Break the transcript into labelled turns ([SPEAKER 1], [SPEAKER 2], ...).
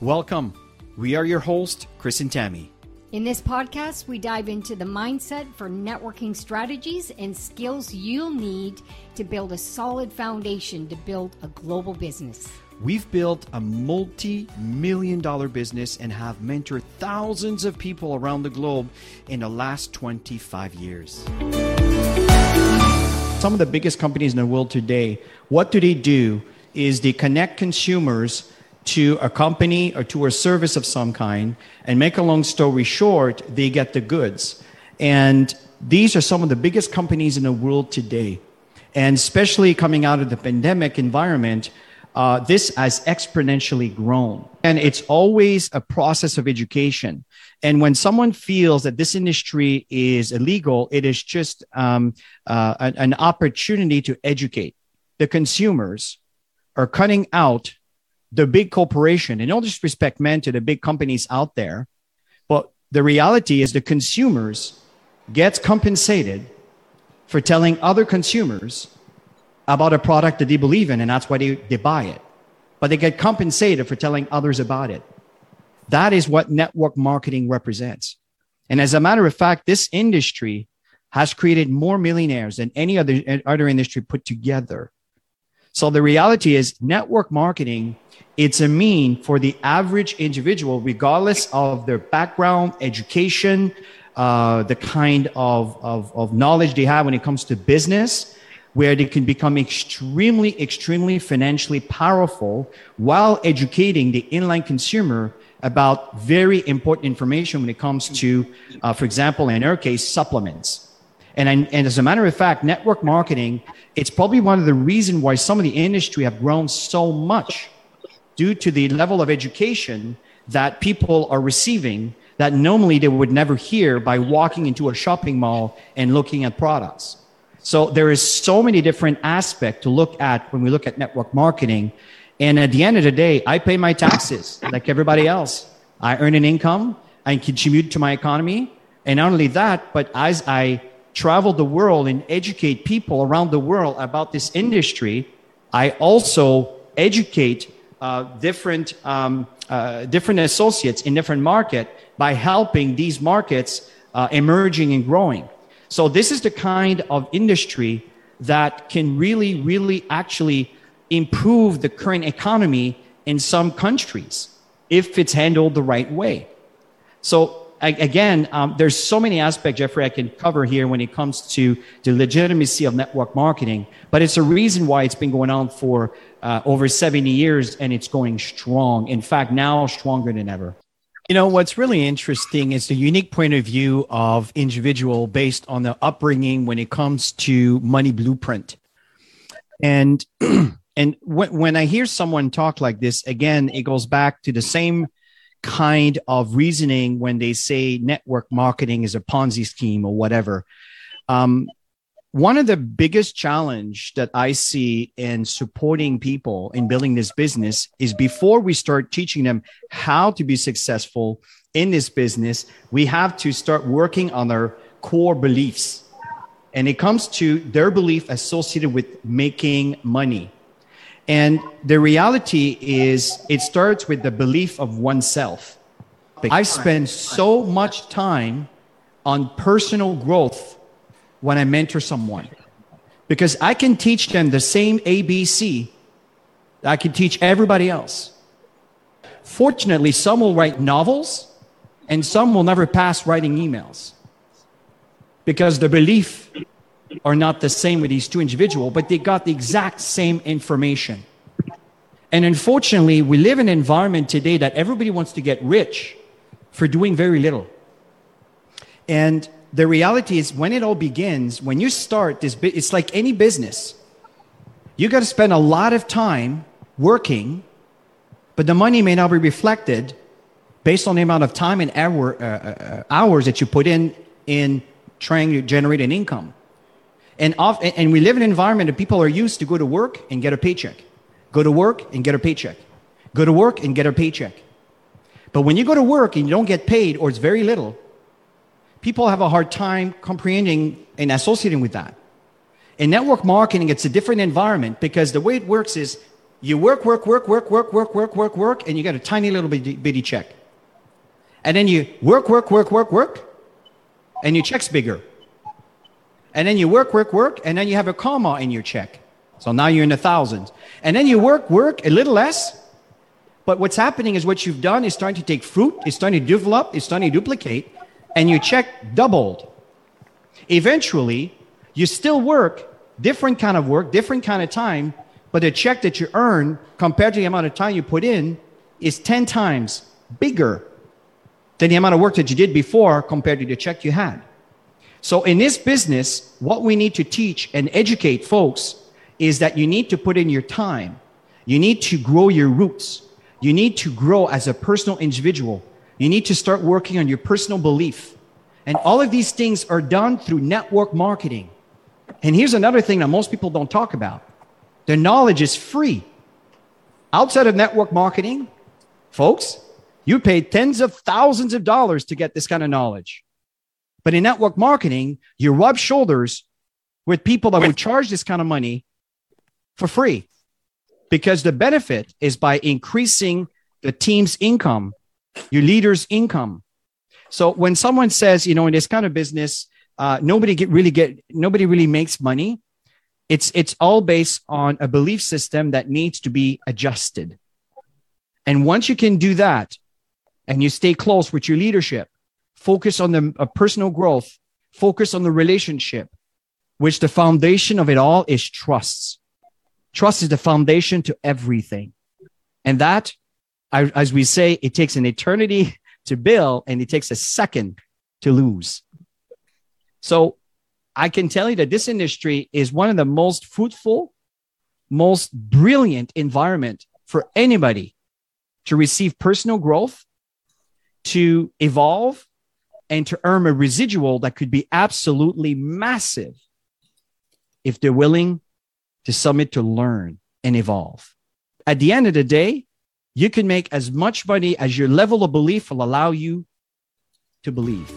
[SPEAKER 1] Welcome. We are your host, Chris and Tammy.
[SPEAKER 2] In this podcast, we dive into the mindset for networking strategies and skills you'll need to build a solid foundation to build a global business.
[SPEAKER 1] We've built a multi million dollar business and have mentored thousands of people around the globe in the last 25 years. Some of the biggest companies in the world today, what do they do is they connect consumers to a company or to a service of some kind. And make a long story short they get the goods. And these are some of the biggest companies in the world today. And especially coming out of the pandemic environment uh, this has exponentially grown. And it's always a process of education. And when someone feels that this industry is illegal it is just um, uh, an, an opportunity to educate. The consumers are cutting out the big corporation, and no disrespect meant to the big companies out there, but the reality is the consumers gets compensated for telling other consumers about a product that they believe in, and that's why they, they buy it. But they get compensated for telling others about it. That is what network marketing represents. And as a matter of fact, this industry has created more millionaires than any other, other industry put together. So the reality is network marketing it's a mean for the average individual, regardless of their background, education, uh, the kind of, of, of knowledge they have when it comes to business, where they can become extremely, extremely financially powerful while educating the inline consumer about very important information when it comes to, uh, for example, in our case, supplements. And, and as a matter of fact, network marketing, it's probably one of the reasons why some of the industry have grown so much due to the level of education that people are receiving that normally they would never hear by walking into a shopping mall and looking at products. So there is so many different aspects to look at when we look at network marketing. And at the end of the day, I pay my taxes like everybody else. I earn an income, I contribute to my economy. And not only that, but as I travel the world and educate people around the world about this industry, I also educate uh, different um, uh, different associates in different market by helping these markets uh, emerging and growing. So this is the kind of industry that can really, really actually improve the current economy in some countries if it's handled the right way. So again, um, there's so many aspects, Jeffrey, I can cover here when it comes to the legitimacy of network marketing. But it's a reason why it's been going on for uh, over 70 years and it's going strong. In fact, now stronger than ever. You know, what's really interesting is the unique point of view of individual based on the upbringing when it comes to money blueprint. And and when, when I hear someone talk like this, again, it goes back to the same kind of reasoning when they say network marketing is a Ponzi scheme or whatever. Um, one of the biggest challenge that I see in supporting people in building this business is before we start teaching them how to be successful in this business, we have to start working on our core beliefs. And it comes to their belief associated with making money. And the reality is, it starts with the belief of oneself. I spend so much time on personal growth when I mentor someone because I can teach them the same ABC I can teach everybody else. Fortunately, some will write novels and some will never pass writing emails because the belief are not the same with these two individuals, but they got the exact same information. And unfortunately, we live in an environment today that everybody wants to get rich for doing very little. And the reality is, when it all begins, when you start this, it's like any business. You got to spend a lot of time working, but the money may not be reflected based on the amount of time and hour, uh, uh, hours that you put in in trying to generate an income. And, off, and we live in an environment that people are used to go to work and get a paycheck. Go to work and get a paycheck. Go to work and get a paycheck. But when you go to work and you don't get paid or it's very little, people have a hard time comprehending and associating with that. In network marketing, it's a different environment because the way it works is You work, work, work, work, work, work, work, work, work, and you get a tiny little bitty, bitty check. And then you work, work, work, work, work, and your check's bigger. And then you work, work, work, and then you have a comma in your check. So now you're in the thousands. And then you work, work a little less. But what's happening is what you've done is starting to take fruit, it's starting to develop, it's starting to duplicate, and your check doubled. Eventually, you still work, different kind of work, different kind of time, but the check that you earn compared to the amount of time you put in is 10 times bigger than the amount of work that you did before compared to the check you had. So in this business, what we need to teach and educate folks is that you need to put in your time. You need to grow your roots. You need to grow as a personal individual. You need to start working on your personal belief. And all of these things are done through network marketing. And here's another thing that most people don't talk about. The knowledge is free. Outside of network marketing, folks, you pay tens of thousands of dollars to get this kind of knowledge. But in network marketing, you rub shoulders with people that would charge this kind of money for free because the benefit is by increasing the team's income, your leader's income. So when someone says, you know, in this kind of business, uh, nobody get really get nobody really makes money. It's it's all based on a belief system that needs to be adjusted. And once you can do that, and you stay close with your leadership, focus on the uh, personal growth, focus on the relationship, which the foundation of it all is trust. Trust is the foundation to everything. And that, as we say, it takes an eternity to build and it takes a second to lose. So I can tell you that this industry is one of the most fruitful, most brilliant environment for anybody to receive personal growth, to evolve, and to earn a residual that could be absolutely massive if they're willing to submit to learn and evolve. At the end of the day, you can make as much money as your level of belief will allow you to believe.